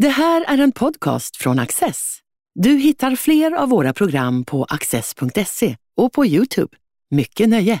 Det här är en podcast från Access. Du hittar fler av våra program på access.se och på Youtube. Mycket nöje!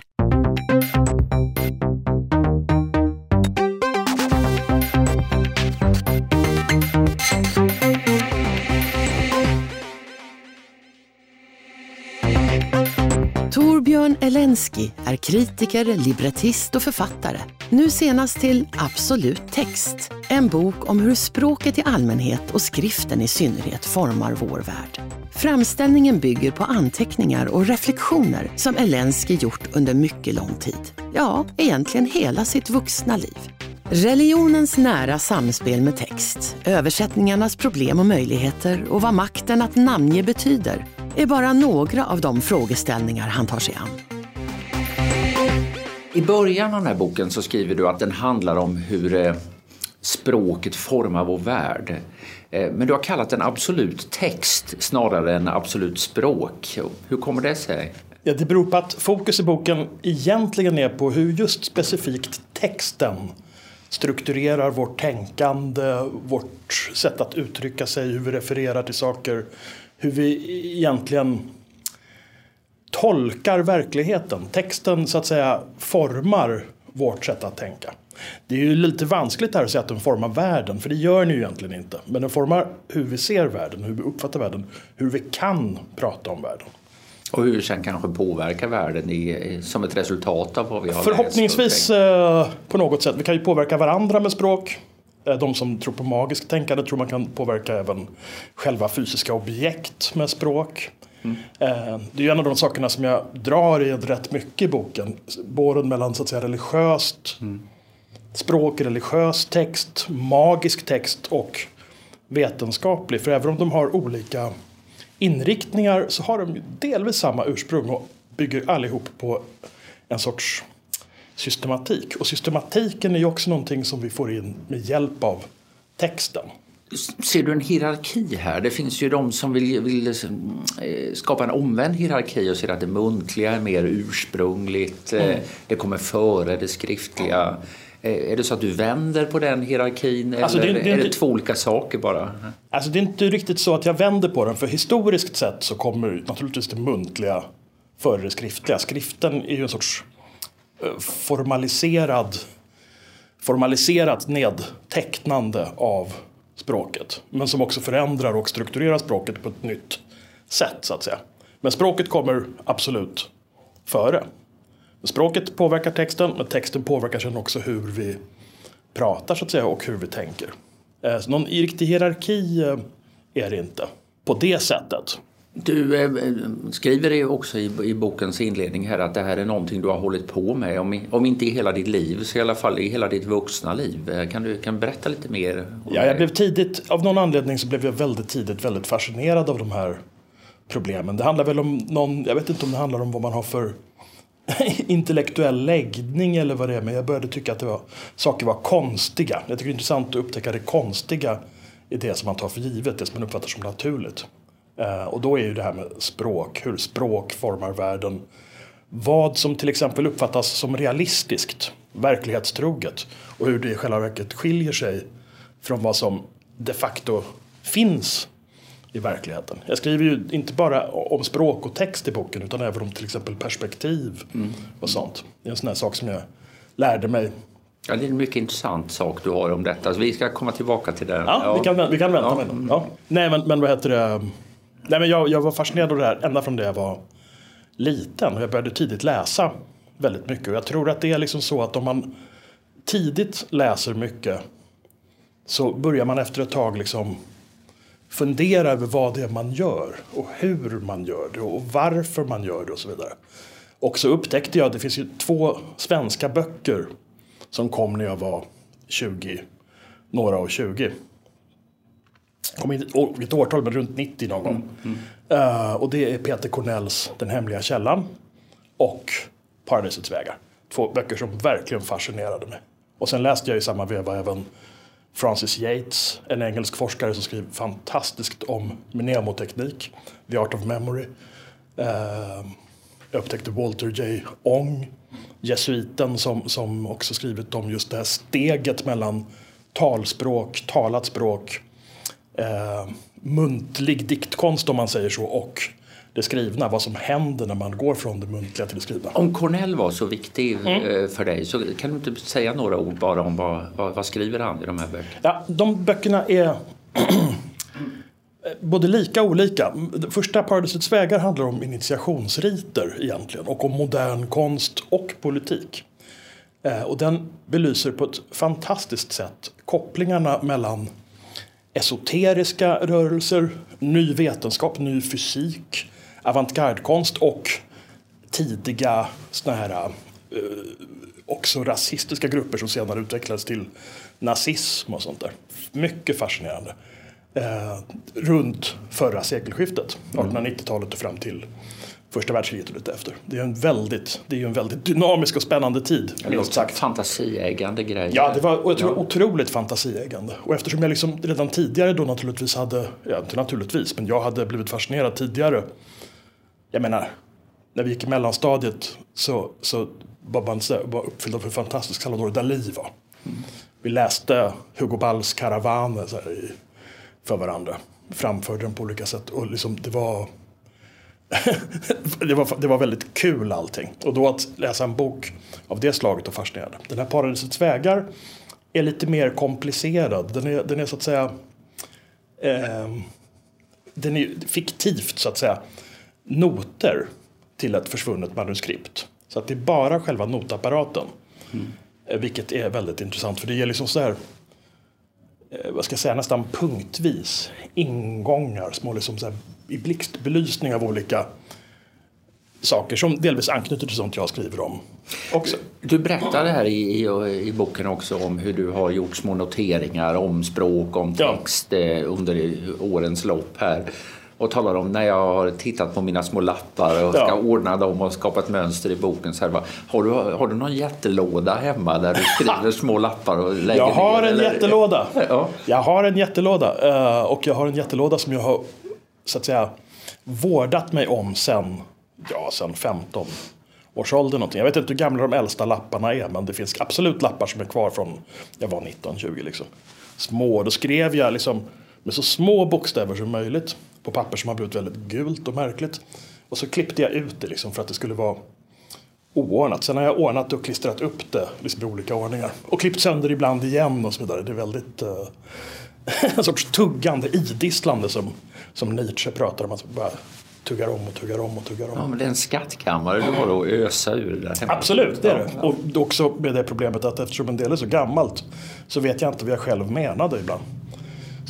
Torbjörn Elensky är kritiker, librettist och författare. Nu senast till Absolut text, en bok om hur språket i allmänhet och skriften i synnerhet formar vår värld. Framställningen bygger på anteckningar och reflektioner som Elensky gjort under mycket lång tid. Ja, egentligen hela sitt vuxna liv. Religionens nära samspel med text, översättningarnas problem och möjligheter och vad makten att namnge betyder är bara några av de frågeställningar han tar sig an. I början av den här boken så skriver du att den handlar om hur eh, språket formar vår värld. Eh, men du har kallat den absolut text snarare än absolut språk. Hur kommer det sig? Ja, det beror på att fokus i boken egentligen är på hur just specifikt texten strukturerar vårt tänkande, vårt sätt att uttrycka sig, hur vi refererar till saker, hur vi egentligen tolkar verkligheten. Texten så att säga formar vårt sätt att tänka. Det är ju lite vanskligt här att säga att den formar världen, för det gör den ju egentligen inte. Men den formar hur vi ser världen, hur vi uppfattar världen, hur vi kan prata om världen. Och hur sen kanske påverkar världen i, som ett resultat av vad vi har Förhoppningsvis läst eh, på något sätt. Vi kan ju påverka varandra med språk. Eh, de som tror på magiskt tänkande tror man kan påverka även själva fysiska objekt med språk. Mm. Det är en av de sakerna som jag drar i rätt mycket i boken. Båren mellan så att säga, religiöst mm. Språk, religiös text, magisk text och vetenskaplig. För även om de har olika inriktningar så har de delvis samma ursprung och bygger allihop på en sorts systematik. Och systematiken är ju också någonting som vi får in med hjälp av texten. Ser du en hierarki här? Det finns ju de som vill, vill eh, skapa en omvänd hierarki och ser att det muntliga är mer ursprungligt. Eh, mm. Det kommer före det skriftliga. Eh, är det så att du vänder på den hierarkin alltså eller det, det, är det två olika saker bara? Alltså det är inte riktigt så att jag vänder på den för historiskt sett så kommer naturligtvis det muntliga före det skriftliga. Skriften är ju en sorts formaliserad, formaliserat nedtecknande av språket. Men som också förändrar och strukturerar språket på ett nytt sätt så att säga. Men språket kommer absolut före. Språket påverkar texten men texten påverkar sen också hur vi pratar så att säga och hur vi tänker. Eh, så någon riktig hierarki eh, är det inte på det sättet. Du eh, skriver det också i, i, bokens inledning här att det här är någonting du har hållit på med, om, om inte i hela ditt liv så i alla fall i hela ditt vuxna liv. Kan du kan berätta lite mer? ja, jag blev tidigt, av någon anledning så blev jag väldigt tidigt väldigt fascinerad av de här problemen. Det handlar väl om någon, jag vet inte om det handlar om vad man har för intellektuell läggning eller vad det är, men jag började tycka att det var, saker var konstiga. Jag tycker det är intressant att upptäcka det konstiga i det som man tar för givet, det som man uppfattar som naturligt. Eh, och då är ju det här med språk, hur språk formar världen. Vad som till exempel uppfattas som realistiskt, verklighetstroget och hur det i själva verket skiljer sig från vad som de facto finns i verkligheten. Jag skriver ju inte bara om språk och text i boken utan även om till exempel perspektiv mm. och sånt. Det är en sån här sak som jag lärde mig Ja, det är en mycket intressant sak du har om detta. Så vi ska komma tillbaka till det. Ja, ja. Vi, kan, vi kan vänta ja. med det. Ja. Nej, men, men vad heter det? Nej, men jag, jag var fascinerad av det här ända från det jag var liten. Och jag började tidigt läsa väldigt mycket. Och jag tror att det är liksom så att om man tidigt läser mycket så börjar man efter ett tag liksom fundera över vad det är man gör och hur man gör det och varför man gör det och så vidare. Och så upptäckte jag att det finns ju två svenska böcker som kom när jag var 20, några och 20 kommer inte ihåg vilket årtal, men runt 90 någon gång. Mm. Mm. Uh, och det är Peter Cornells Den hemliga källan och Paradisets vägar. Två böcker som verkligen fascinerade mig. Och sen läste jag i samma veva även Francis Yates, en engelsk forskare som skriver fantastiskt om mnemoteknik, The Art of Memory. Ehm, jag upptäckte Walter J. Ong, jesuiten som, som också skrivit om just det här steget mellan talspråk, talat språk eh, muntlig diktkonst om man säger så och det skrivna, vad som händer när man går från det muntliga till det skrivna. Om Cornell var så viktig mm. för dig så kan du inte säga några ord bara om vad, vad, vad skriver han i de här böckerna? Ja, de böckerna är både lika och olika. Första Paradisets vägar handlar om initiationsriter egentligen och om modern konst och politik. Eh, och den belyser på ett fantastiskt sätt kopplingarna mellan esoteriska rörelser, ny vetenskap, ny fysik, avantgardekonst och tidiga såna här eh, också rasistiska grupper som senare utvecklades till nazism och sånt där. Mycket fascinerande. Eh, runt förra sekelskiftet, 1890-talet och fram till första världskriget och lite efter. Det är en väldigt, det är en väldigt dynamisk och spännande tid. Det är sagt. Fantasieägande grej. Ja, det var och jag tror, ja. otroligt fantasieägande. Och eftersom jag liksom redan tidigare då naturligtvis hade, ja inte naturligtvis, men jag hade blivit fascinerad tidigare. Jag menar, när vi gick i mellanstadiet så, så var man var uppfylld av hur fantastisk Salvador Dalí var. Mm. Vi läste Hugo Balls Karavaner för varandra. Framförde den på olika sätt. Och liksom, det var det, var, det var väldigt kul allting. Och då att läsa en bok av det slaget och fascinerande. Den här Paradisets vägar är lite mer komplicerad. Den är, den är så att säga eh, den är fiktivt så att säga noter till ett försvunnet manuskript. Så att det är bara själva notapparaten. Mm. Vilket är väldigt intressant för det ger liksom så här eh, vad ska jag säga, nästan punktvis ingångar, små liksom så här i blixtbelysning av olika saker som delvis anknyter till sånt jag skriver om. Också. Du berättade här i, i, i, boken också om hur du har gjort små noteringar om språk, om text ja. Eh, under årens lopp här och talar om när jag har tittat på mina små lappar och ska ja. ordna dem och skapa ett mönster i boken. Så här, har, du, har du någon jättelåda hemma där du skriver små lappar och lägger Jag har ner, en eller? jättelåda. Ja. Jag har en jättelåda eh, och jag har en jättelåda som jag har så att säga vårdat mig om sen, ja, sen 15 års ålder någonting. Jag vet inte hur gamla de äldsta lapparna är men det finns absolut lappar som är kvar från jag var 19-20 liksom. Små, då skrev jag liksom med så små bokstäver som möjligt på papper som har blivit väldigt gult och märkligt. Och så klippte jag ut det liksom för att det skulle vara oordnat. Sen har jag ordnat och klistrat upp det liksom i olika ordningar. Och klippt sönder ibland igen och så vidare. Det är väldigt uh, en sorts tuggande, idisslande som, som Nietzsche pratar om. Att bara tuggar om och tuggar om och tuggar om. Ja, men det är en skattkammare du har att ösa ur där hemma. Absolut, det är det. Och också med det problemet att eftersom en del är så gammalt så vet jag inte vad jag själv menade ibland.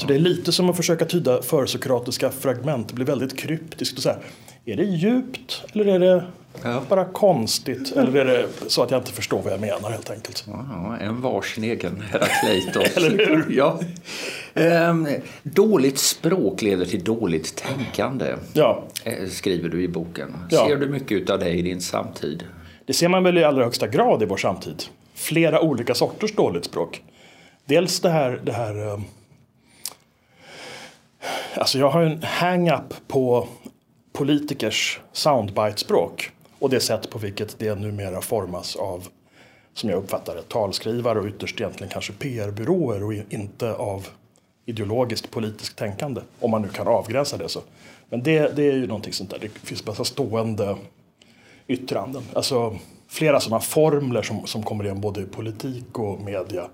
Så det är lite som att försöka tyda försokratiska fragment. Det blir väldigt kryptiskt. Och så här. Är det djupt eller är det ja. bara konstigt? Eller är det så att jag inte förstår vad jag menar helt enkelt? Ja, en var sin egen Herakleitos. eller hur? Ja. Ehm, dåligt språk leder till dåligt tänkande, ja. Eh, skriver du i boken. Ja. Ser du mycket av det i din samtid? Det ser man väl i allra högsta grad i vår samtid. Flera olika sorters dåligt språk. Dels det här, det här ehm, Alltså jag har en hang-up på politikers soundbite-språk och det sätt på vilket det numera formas av, som jag uppfattar det, talskrivare och ytterst egentligen kanske PR-byråer och inte av ideologiskt politiskt tänkande. Om man nu kan avgränsa det så. Men det, det är ju någonting sånt där. Det finns massa stående yttranden. Alltså flera sådana formler som, som kommer igen både i politik och media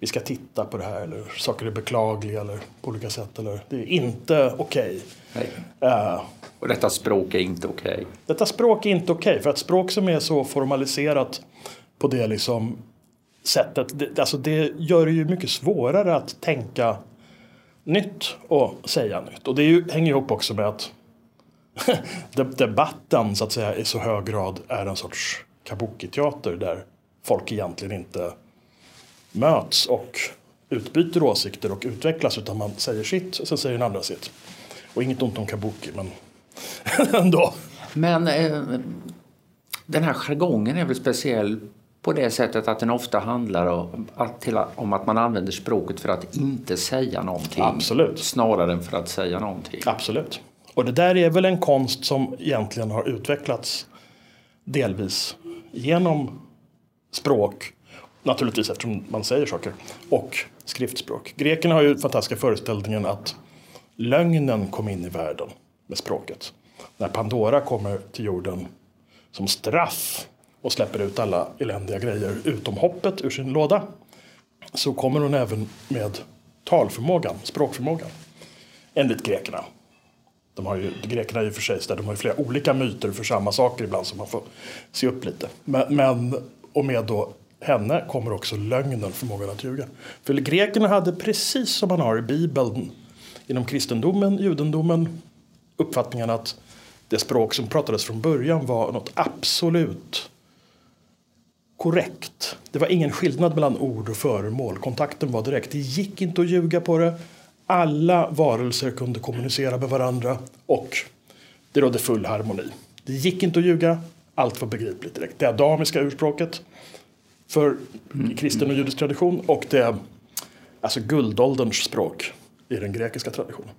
vi ska titta på det här eller saker är beklagliga eller på olika sätt. Eller, det är inte okej. Okay. Uh, och detta språk är inte okej? Okay. Detta språk är inte okej. Okay, för att språk som är så formaliserat på det liksom sättet. Det, alltså det gör det ju mycket svårare att tänka nytt och säga nytt. Och det ju, hänger ihop också med att debatten så att säga i så hög grad är en sorts kabuki-teater där folk egentligen inte möts och utbyter åsikter och utvecklas utan man säger sitt och sen säger den andra sitt. Och inget ont om kabuki men ändå. Men eh, den här jargongen är väl speciell på det sättet att den ofta handlar om att, till, om att man använder språket för att inte säga någonting. Absolut. Snarare än för att säga någonting. Absolut. Och det där är väl en konst som egentligen har utvecklats delvis genom språk Naturligtvis eftersom man säger saker. Och skriftspråk. Grekerna har ju fantastiska föreställningen att lögnen kom in i världen med språket. När Pandora kommer till jorden som straff och släpper ut alla eländiga grejer utom hoppet ur sin låda så kommer hon även med talförmågan, språkförmågan. Enligt grekerna. De har ju, grekerna är ju för sig de har ju flera olika myter för samma saker ibland så man får se upp lite. Men, men och med då henne kommer också lögnen, förmågan att ljuga. För grekerna hade precis som man har i Bibeln inom kristendomen, judendomen, uppfattningen att det språk som pratades från början var något absolut korrekt. Det var ingen skillnad mellan ord och föremål. Kontakten var direkt. Det gick inte att ljuga på det. Alla varelser kunde kommunicera med varandra och det rådde full harmoni. Det gick inte att ljuga. Allt var begripligt direkt. Det adamiska urspråket för kristen och judisk tradition och det alltså guldålderns språk i den grekiska traditionen.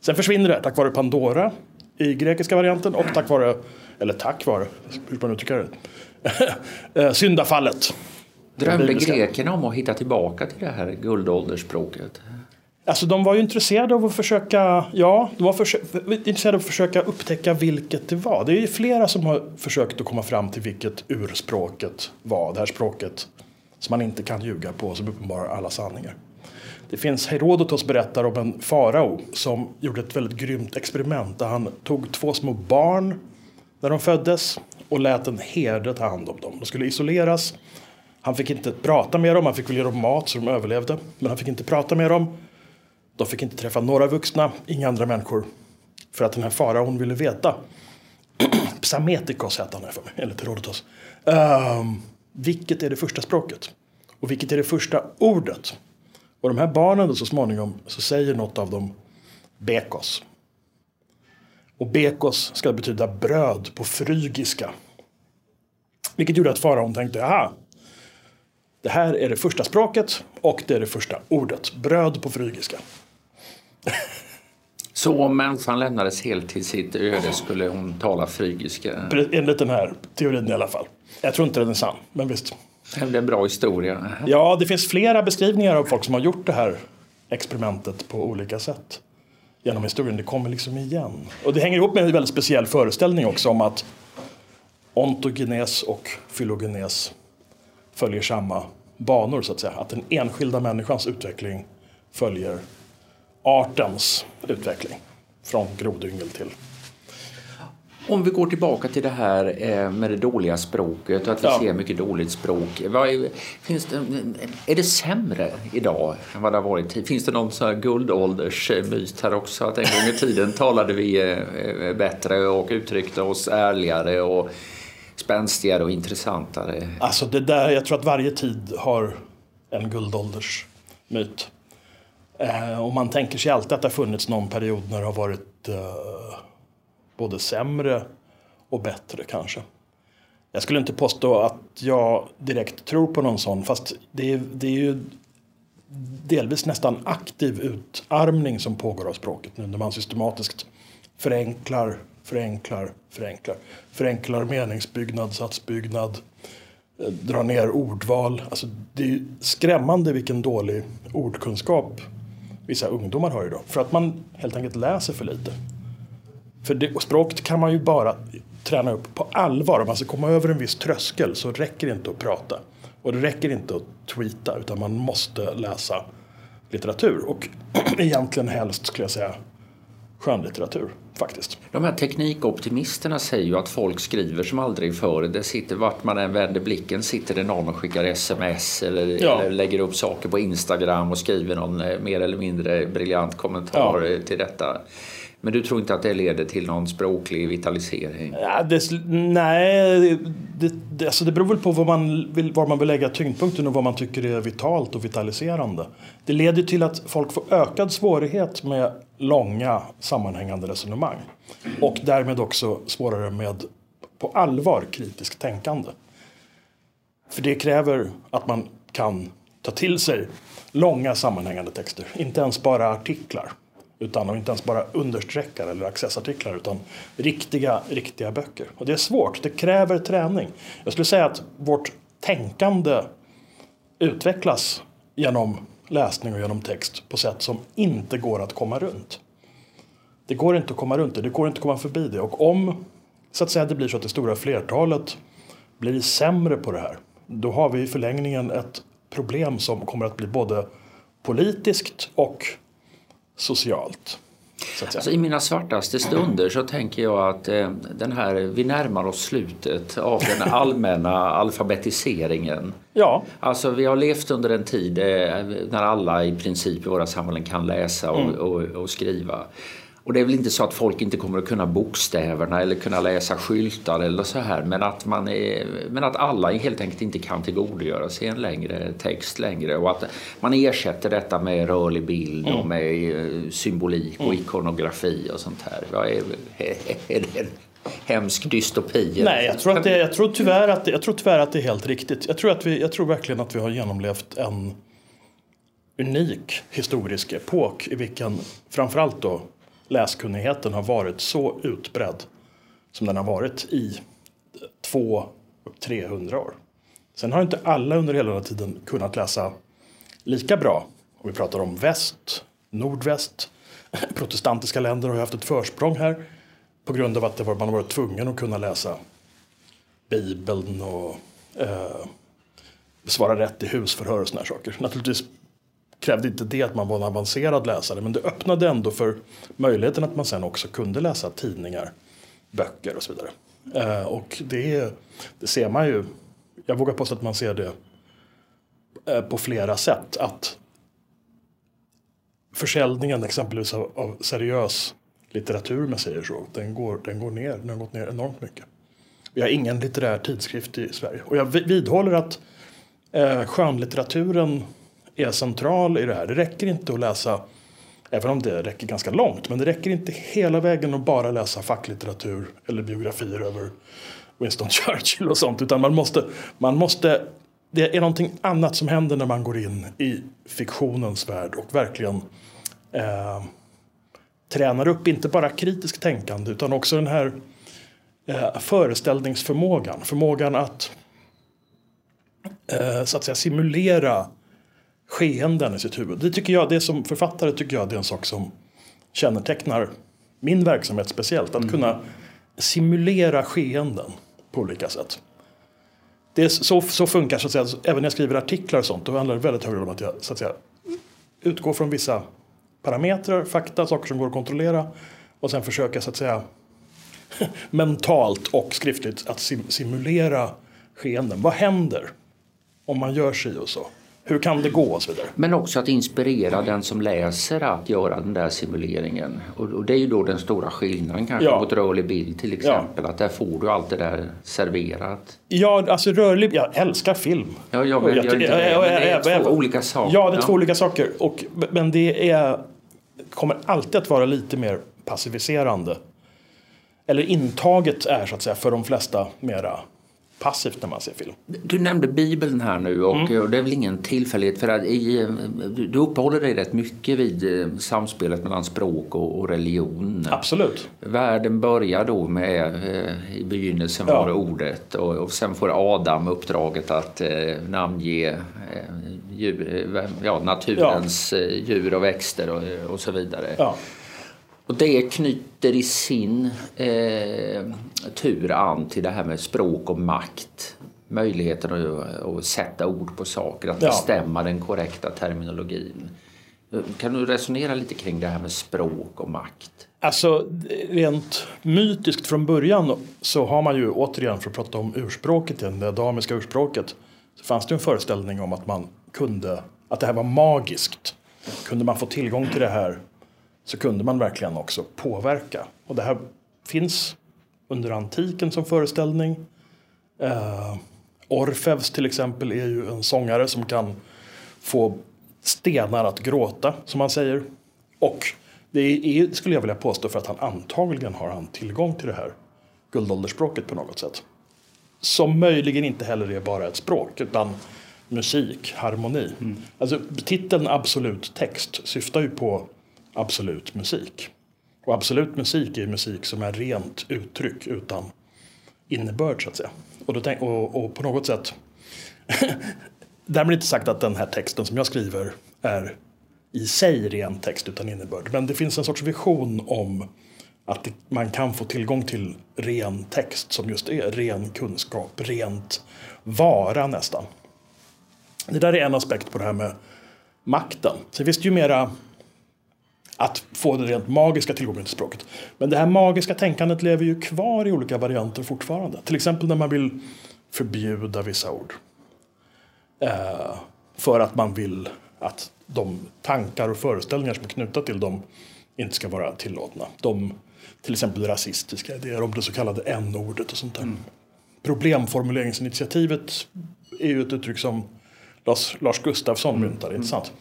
Sen försvinner det tack vare Pandora i grekiska varianten och tack vare, eller tack vare, hur man uttrycker det, Eh, syndafallet. Drömde grekerna om att hitta tillbaka till det här guldåldersspråket? Alltså de var ju intresserade av att försöka, ja, de var försö intresserade av att försöka upptäcka vilket det var. Det är ju flera som har försökt att komma fram till vilket urspråket var. Det här språket som man inte kan ljuga på, som uppenbarar alla sanningar. Det finns Herodotos berättar om en farao som gjorde ett väldigt grymt experiment där han tog två små barn när de föddes och lät en herde ta hand om dem. De skulle isoleras. Han fick inte prata med dem, han fick väl ge dem mat så de överlevde. Men han fick inte prata med dem. De fick inte träffa några vuxna, inga andra människor. För att den här faraon ville veta. Psametikos hette han för mig, eller Herodotos. Um, vilket är det första språket? Och vilket är det första ordet? Och de här barnen då så småningom så säger något av dem Bekos. Och bekos ska betyda bröd på frygiska. Vilket gjorde att faraon tänkte, aha, det här är det första språket och det är det första ordet. Bröd på frygiska. Så om människan lämnades helt till sitt öde skulle hon tala frygiska? Enligt den här teorin i alla fall. Jag tror inte den är sann, men visst. Det är en bra historia. Ja, det finns flera beskrivningar av folk som har gjort det här experimentet på olika sätt genom historien. Det kommer liksom igen. Och det hänger ihop med en väldigt speciell föreställning också om att ontogenes och fylogenes följer samma banor så att säga. Att den enskilda människans utveckling följer artens utveckling. Från grodyngel till om vi går tillbaka till det här eh, med det dåliga språket och att vi ja. ser mycket dåligt språk. Finns det, är det sämre idag än vad det har varit? Finns det någon sån här guldåldersmyt här också? Att en gång i tiden talade vi eh, bättre och uttryckte oss ärligare och spänstigare och intressantare? Alltså det där, jag tror att varje tid har en guldåldersmyt. Eh, och man tänker sig alltid att det har funnits någon period när det har varit eh, både sämre och bättre kanske. Jag skulle inte påstå att jag direkt tror på någon sån fast det är, det är ju delvis nästan aktiv utarmning som pågår av språket nu när man systematiskt förenklar, förenklar, förenklar. Förenklar meningsbyggnad, satsbyggnad, eh, drar ner ordval. Alltså, det är skrämmande vilken dålig ordkunskap vissa ungdomar har idag. För att man helt enkelt läser för lite. För det, språket kan man ju bara träna upp på allvar. Om man ska komma över en viss tröskel så räcker det inte att prata. Och det räcker inte att tweeta utan man måste läsa litteratur. Och egentligen helst skulle jag säga skönlitteratur faktiskt. De här teknikoptimisterna säger ju att folk skriver som aldrig förr. Det sitter vart man än vänder blicken sitter det någon och skickar sms eller, ja. eller lägger upp saker på Instagram och skriver någon eh, mer eller mindre briljant kommentar ja. till detta. Men du tror inte att det leder till någon språklig vitalisering? Ja, det, nej, det, det, alltså det beror väl på var man, vill, var man vill lägga tyngdpunkten och vad man tycker är vitalt och vitaliserande. Det leder till att folk får ökad svårighet med långa sammanhängande resonemang. Och därmed också svårare med på allvar kritiskt tänkande. För det kräver att man kan ta till sig långa sammanhängande texter, inte ens bara artiklar. Utan och inte ens bara understreckar eller accessartiklar utan riktiga, riktiga böcker. Och det är svårt, det kräver träning. Jag skulle säga att vårt tänkande utvecklas genom läsning och genom text på sätt som inte går att komma runt. det går inte att komma runt det, det går inte att komma förbi det. Och om så att säga det blir så att det stora flertalet blir sämre på det här, då har vi i förlängningen ett problem som kommer att bli både politiskt och socialt. Alltså, I mina svartaste stunder så tänker jag att eh, den här, vi närmar oss slutet av den allmänna alfabetiseringen. Ja. Alltså vi har levt under en tid eh, när alla i princip i våra samhällen kan läsa och, mm. och, och skriva. Och det är väl inte så att folk inte kommer att kunna bokstäverna eller kunna läsa skyltar eller så här. Men att, man är, men att alla helt enkelt inte kan tillgodogöra sig en längre text längre. Och att man ersätter detta med rörlig bild och mm. med eh, symbolik och mm. ikonografi och sånt här. Vad är, är det en hemsk dystopi? Nej, jag tror, att det, jag, tror tyvärr att det, jag tror tyvärr att det är helt riktigt. Jag tror, att vi, jag tror verkligen att vi har genomlevt en unik historisk epok i vilken framförallt då läskunnigheten har varit så utbredd som den har varit i 200-300 år. Sen har inte alla under hela den här tiden kunnat läsa lika bra. Om vi pratar om väst, nordväst, protestantiska länder har haft ett försprång här på grund av att det var, man har varit tvungen att kunna läsa Bibeln och eh, svara rätt i husförhör och sådana saker. Naturligtvis krävde inte det att man var en avancerad läsare men det öppnade ändå för möjligheten att man sen också kunde läsa tidningar, böcker och så vidare. Eh, och det, det ser man ju, jag vågar påstå att man ser det eh, på flera sätt. Att försäljningen exempelvis av, av seriös litteratur, om jag säger så, den går, den går ner. Den har gått ner enormt mycket. Vi har ingen litterär tidskrift i Sverige. Och jag vidhåller att eh, skönlitteraturen är central i det här. Det räcker inte att läsa, även om det räcker ganska långt, men det räcker inte hela vägen att bara läsa facklitteratur eller biografier över Winston Churchill och sånt. Utan man måste, man måste, det är någonting annat som händer när man går in i fiktionens värld och verkligen eh, tränar upp inte bara kritiskt tänkande utan också den här eh, föreställningsförmågan. Förmågan att eh, så att säga simulera skeenden i sitt huvud. Det tycker jag, det som författare tycker jag det är en sak som kännetecknar min verksamhet speciellt. Att mm. kunna simulera skeenden på olika sätt. Det är så, så funkar så att säga, även när jag skriver artiklar och sånt. Då handlar det väldigt högt om att jag så att säga, utgår från vissa parametrar, fakta, saker som går att kontrollera. Och sen försöka så att säga mentalt och skriftligt att sim simulera skeenden. Vad händer om man gör si och så? Hur kan det gå och så vidare. Men också att inspirera den som läser att göra den där simuleringen. Och, och det är ju då den stora skillnaden kanske ja. mot rörlig bild till exempel. Ja. Att där får du allt det där serverat. Ja, alltså rörlig, jag älskar film. Ja, jag, jag, jag, jag, det är två olika saker. Ja, det är två olika saker. Och, men det är, kommer alltid att vara lite mer passiviserande. Eller intaget är så att säga för de flesta mera passivt när man ser film. Du nämnde Bibeln här nu och, mm. det är väl ingen tillfällighet för att i, du uppehåller dig rätt mycket vid eh, samspelet mellan språk och, och religion. Absolut. Världen börjar då med, eh, i begynnelsen var ja. ordet och, och sen får Adam uppdraget att eh, namnge eh, djur, eh, ja, naturens ja. djur och växter och, och så vidare. Och det knyter i sin eh, tur an till det här med språk och makt. Möjligheten att, att sätta ord på saker, att ja. bestämma den korrekta terminologin. Kan du resonera lite kring det här med språk och makt? Alltså rent mytiskt från början så har man ju återigen för att prata om urspråket igen, det adamiska urspråket. Så fanns det en föreställning om att man kunde, att det här var magiskt. Kunde man få tillgång till det här så kunde man verkligen också påverka. Och det här finns under antiken som föreställning. Eh, Orfeus till exempel är ju en sångare som kan få stenar att gråta som man säger. Och det är, skulle jag vilja påstå för att han antagligen har han tillgång till det här guldåldersspråket på något sätt. Som möjligen inte heller är bara ett språk utan musik, harmoni. Mm. Alltså titeln absolut text syftar ju på absolut musik. Och absolut musik är musik som är rent uttryck utan innebörd så att säga. Och, då tänk, och, och på något sätt Därmed inte sagt att den här texten som jag skriver är i sig ren text utan innebörd. Men det finns en sorts vision om att man kan få tillgång till ren text som just är ren kunskap, rent vara nästan. Det där är en aspekt på det här med makten. Sen finns det ju mera att få den rent magiska tillgången till språket. Men det här magiska tänkandet lever ju kvar i olika varianter fortfarande. Till exempel när man vill förbjuda vissa ord. Eh, för att man vill att de tankar och föreställningar som är knutna till dem inte ska vara tillåtna. De, till exempel rasistiska idéer om det så kallade n-ordet och sånt där. Mm. Problemformuleringsinitiativet är ju ett uttryck som Lars, Lars Gustafsson mm. myntade, inte sant?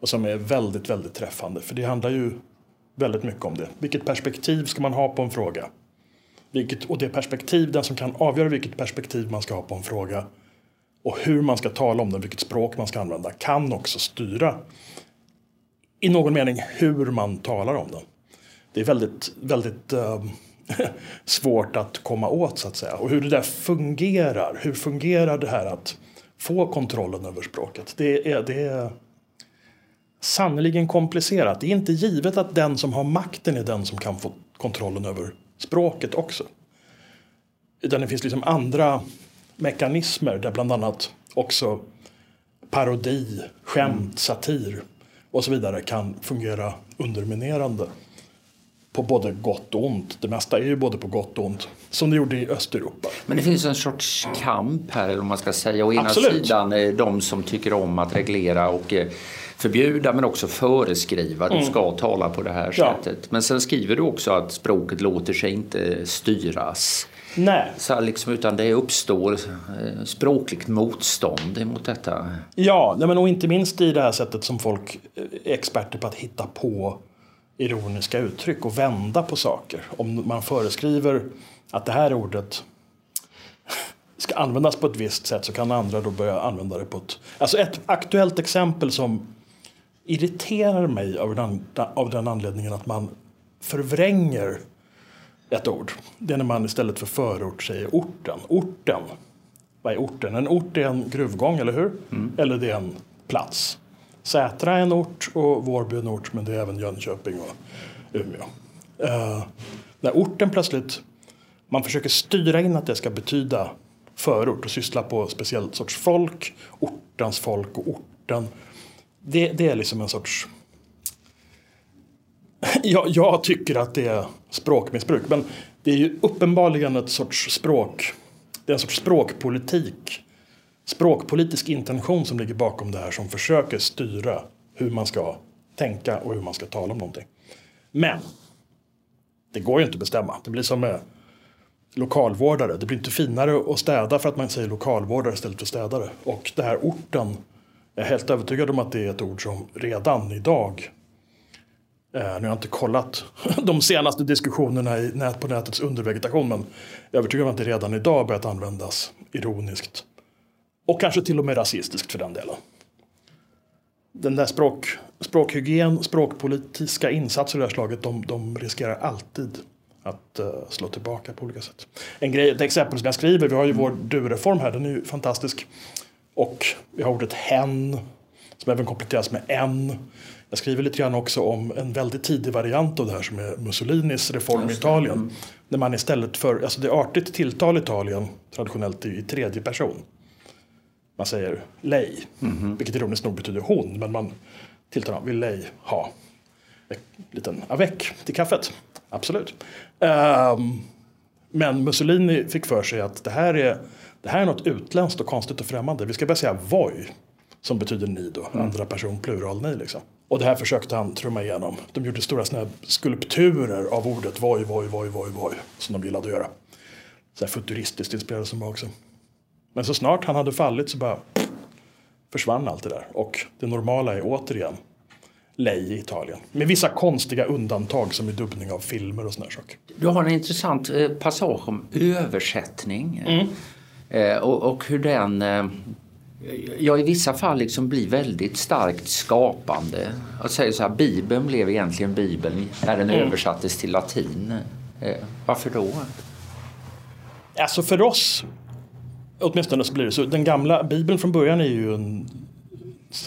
Och som är väldigt, väldigt träffande. För det handlar ju väldigt mycket om det. Vilket perspektiv ska man ha på en fråga? Vilket, och det perspektiv, den som kan avgöra vilket perspektiv man ska ha på en fråga och hur man ska tala om den, vilket språk man ska använda, kan också styra i någon mening hur man talar om den. Det är väldigt, väldigt äh, svårt att komma åt så att säga. Och hur det där fungerar, hur fungerar det här att få kontrollen över språket? Det är, det är sannerligen komplicerat. Det är inte givet att den som har makten är den som kan få kontrollen över språket också. Utan det finns liksom andra mekanismer där bland annat också parodi, skämt, satir och så vidare kan fungera underminerande på både gott och ont. Det mesta är ju både på gott och ont, som det gjorde i Östeuropa. Men det finns en sorts kamp här, eller man ska säga. Å ena Absolut. sidan de som tycker om att reglera och eh, förbjuda men också föreskriva att mm. du ska tala på det här ja. sättet. Men sen skriver du också att språket låter sig inte styras. Nej. Så liksom, utan det uppstår eh, språkligt motstånd mot detta. Ja, men och inte minst i det här sättet som folk är experter på att hitta på ironiska uttryck och vända på saker. Om man föreskriver att det här ordet ska användas på ett visst sätt så kan andra då börja använda det på ett... Alltså ett aktuellt exempel som irriterar mig av den, av den anledningen att man förvränger ett ord. Det är när man istället för förort säger orten. Orten. Vad är orten? En ort är en gruvgång, eller hur? Mm. Eller det är en plats. Sätra är en ort och Vårby är en ort, men det är även Jönköping och Umeå. Uh, när orten plötsligt, man försöker styra in att det ska betyda förort och syssla på speciell sorts folk, ortens folk och orten. Det, det är liksom en sorts jag, jag, tycker att det är språkmissbruk. Men det är ju uppenbarligen ett sorts språk. Det är en sorts språkpolitik. Språkpolitisk intention som ligger bakom det här som försöker styra hur man ska tänka och hur man ska tala om någonting. Men det går ju inte att bestämma. Det blir som med lokalvårdare. Det blir inte finare att städa för att man säger lokalvårdare istället för städare. Och det här orten, jag är helt övertygad om att det är ett ord som redan idag Eh, nu har jag inte kollat de senaste diskussionerna i nät på nätets undervegetation men jag är övertygad om att det redan idag börjat användas ironiskt. Och kanske till och med rasistiskt för den delen. Den där språk, språkhygien, språkpolitiska insatser av det här slaget, de, de riskerar alltid att uh, slå tillbaka på olika sätt. En grej, ett exempel som jag skriver, vi har ju vår du-reform här, den är ju fantastisk. Och vi har ordet hen, som även kompletteras med en. Jag skriver lite grann också om en väldigt tidig variant av det här som är Mussolinis reform i Italien. Mm. När man istället för, alltså det är artigt tilltal i Italien traditionellt är i tredje person. Man säger lei, mm vilket ironiskt nog betyder hon, men man tilltalar vill lei ha en liten avec till kaffet. Absolut. Um, men Mussolini fick för sig att det här är, det här är något utländskt och konstigt och främmande. Vi ska börja säga voi, som betyder ni då, mm. andra person plural ni liksom. Och det här försökte han trumma igenom. De gjorde stora såna skulpturer av ordet voj, voj, voj, voj, voj. Som de gillade att göra. Så här futuristiskt inspirerade som var också. Men så snart han hade fallit så bara försvann allt det där. Och det normala är återigen lej i Italien. Med vissa konstiga undantag som i dubbning av filmer och såna saker. Du har en intressant eh, passage om översättning. Mm. Eh, och, och, hur den eh, jag i vissa fall liksom blir väldigt starkt skapande. Att säga så här, Bibeln blev egentligen Bibeln när den mm. översattes till latin. Eh, varför då? Alltså för oss, åtminstone så blir det så. Den gamla Bibeln från början är ju en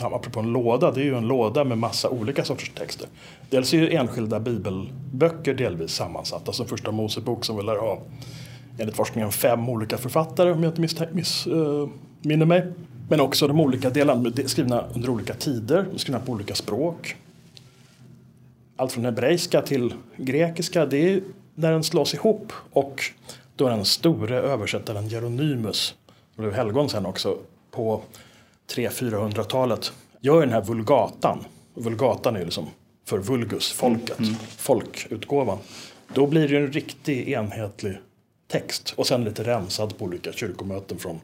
apropå en låda, det är ju en låda med massa olika sorters texter. Dels är ju enskilda bibelböcker delvis sammansatta, som första Mosebok som vi lär ha enligt forskningen fem olika författare om jag inte missminner miss, uh, mig. Men också de olika delarna skrivna under olika tider, skrivna på olika språk. Allt från hebreiska till grekiska, det är när den slås ihop och då den store översättaren Jeronymus, som blev helgon sen också, på 300-400-talet gör den här vulgatan. Vulgatan är liksom för vulgus, folket, mm. folkutgåvan. Då blir det en riktig enhetlig text och sen lite rensad på olika kyrkomöten från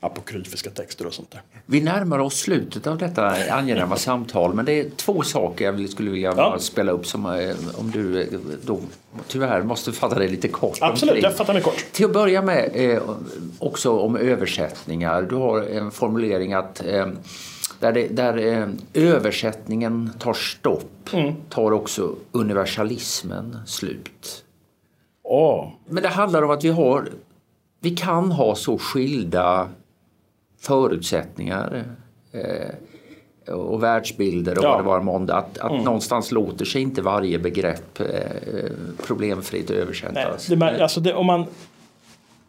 apokryfiska texter och sånt där. Vi närmar oss slutet av detta angenäma samtal men det är två saker jag skulle vilja ja. spela upp som eh, om du eh, då tyvärr måste fatta dig lite kort. Absolut, jag fattar mig kort. Till att börja med eh, också om översättningar. Du har en formulering att eh, där, det, där eh, översättningen tar stopp mm. tar också universalismen slut. Oh. Men det handlar om att vi har vi kan ha så skilda förutsättningar eh, och världsbilder och ja. vad det var måndag. Att, att mm. någonstans låter sig inte varje begrepp eh, problemfritt översättas. Nej, det, alltså det, om man,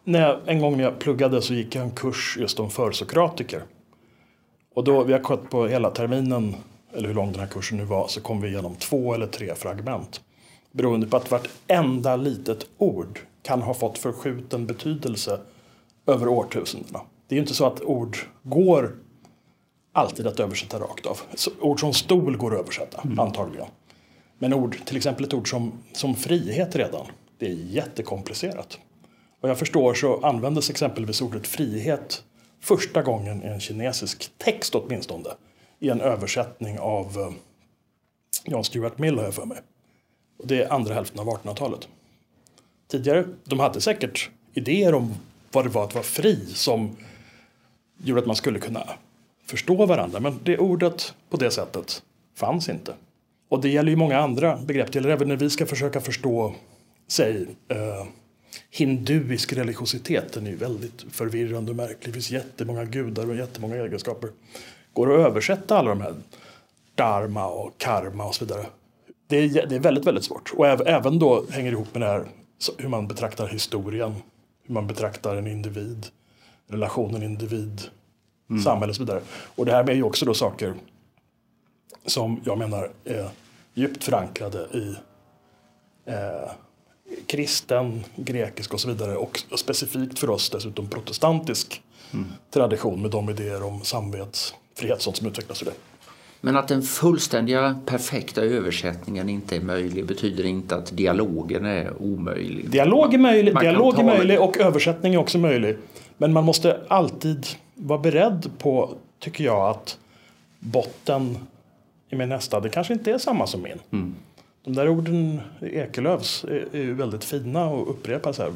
när jag, en gång när jag pluggade så gick jag en kurs just om försokratiker. Och då, vi har gått på hela terminen, eller hur lång den här kursen nu var, så kom vi igenom två eller tre fragment. Beroende på att vartenda litet ord kan ha fått förskjuten betydelse över årtusendena. Det är ju inte så att ord går alltid att översätta rakt av. Så ord som stol går att översätta, mm. antagligen. Men ord, till exempel ett ord som, som frihet redan, det är jättekomplicerat. Vad jag förstår så användes exempelvis ordet frihet första gången i en kinesisk text åtminstone. I en översättning av eh, John Stuart Mill har jag för mig. Och det är andra hälften av 1800-talet. Tidigare, de hade säkert idéer om vad det var att vara fri som gjorde att man skulle kunna förstå varandra. Men det ordet på det sättet fanns inte. Och det gäller ju många andra begrepp. Det gäller även när vi ska försöka förstå, säg, eh, hinduisk religiositet. Den är ju väldigt förvirrande och märklig. Det finns jättemånga gudar och jättemånga egenskaper. Går det att översätta alla de här dharma och karma och så vidare? Det är, det är väldigt, väldigt svårt. Och även då hänger det ihop med det här hur man betraktar historien, hur man betraktar en individ, relationen individ, mm. samhälle och så vidare. Och det här är ju också då saker som jag menar är djupt förankrade i eh, kristen, grekisk och så vidare och specifikt för oss dessutom protestantisk mm. tradition med de idéer om samvetsfrihet sånt som utvecklas ur det. Men att den fullständiga perfekta översättningen inte är möjlig betyder inte att dialogen är omöjlig. Dialog är möjlig, man dialog är möjlig och översättning är också möjlig. Men man måste alltid vara beredd på, tycker jag, att botten i min nästa, det kanske inte är samma som min. Mm. De där orden Ekelövs är, är väldigt fina och upprepas här.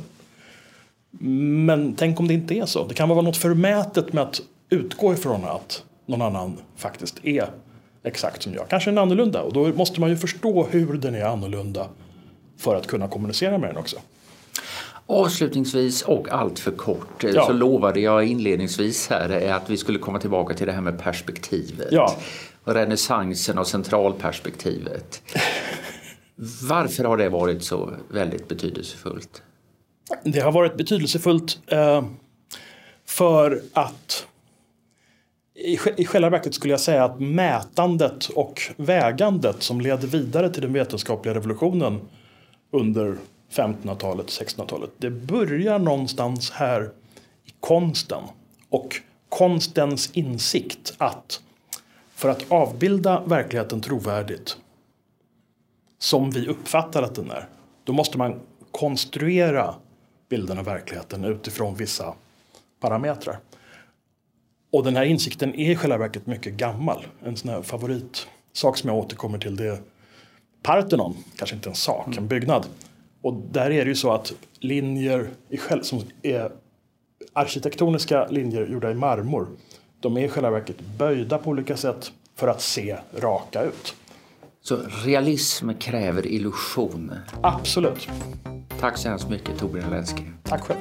Men tänk om det inte är så. Det kan vara något förmätet med att utgå ifrån att någon annan faktiskt är exakt som jag. Kanske en annorlunda och då måste man ju förstå hur den är annorlunda för att kunna kommunicera med den också. Avslutningsvis och allt för kort ja. så lovade jag inledningsvis här att vi skulle komma tillbaka till det här med perspektivet. Ja. Renässansen och centralperspektivet. Varför har det varit så väldigt betydelsefullt? Det har varit betydelsefullt eh, för att i, I själva verket skulle jag säga att mätandet och vägandet som leder vidare till den vetenskapliga revolutionen under 1500-talet, 1600-talet. Det börjar någonstans här i konsten och konstens insikt att för att avbilda verkligheten trovärdigt som vi uppfattar att den är, då måste man konstruera bilden av verkligheten utifrån vissa parametrar. Och den här insikten är i själva verket mycket gammal. En sån här favoritsak som jag återkommer till det är Parthenon, kanske inte en sak, mm. en byggnad. Och där är det ju så att linjer som är arkitektoniska linjer gjorda i marmor. De är i själva verket böjda på olika sätt för att se raka ut. Så realism kräver illusion? Absolut. Tack så hemskt mycket Torbjörn Lenski. Tack själv.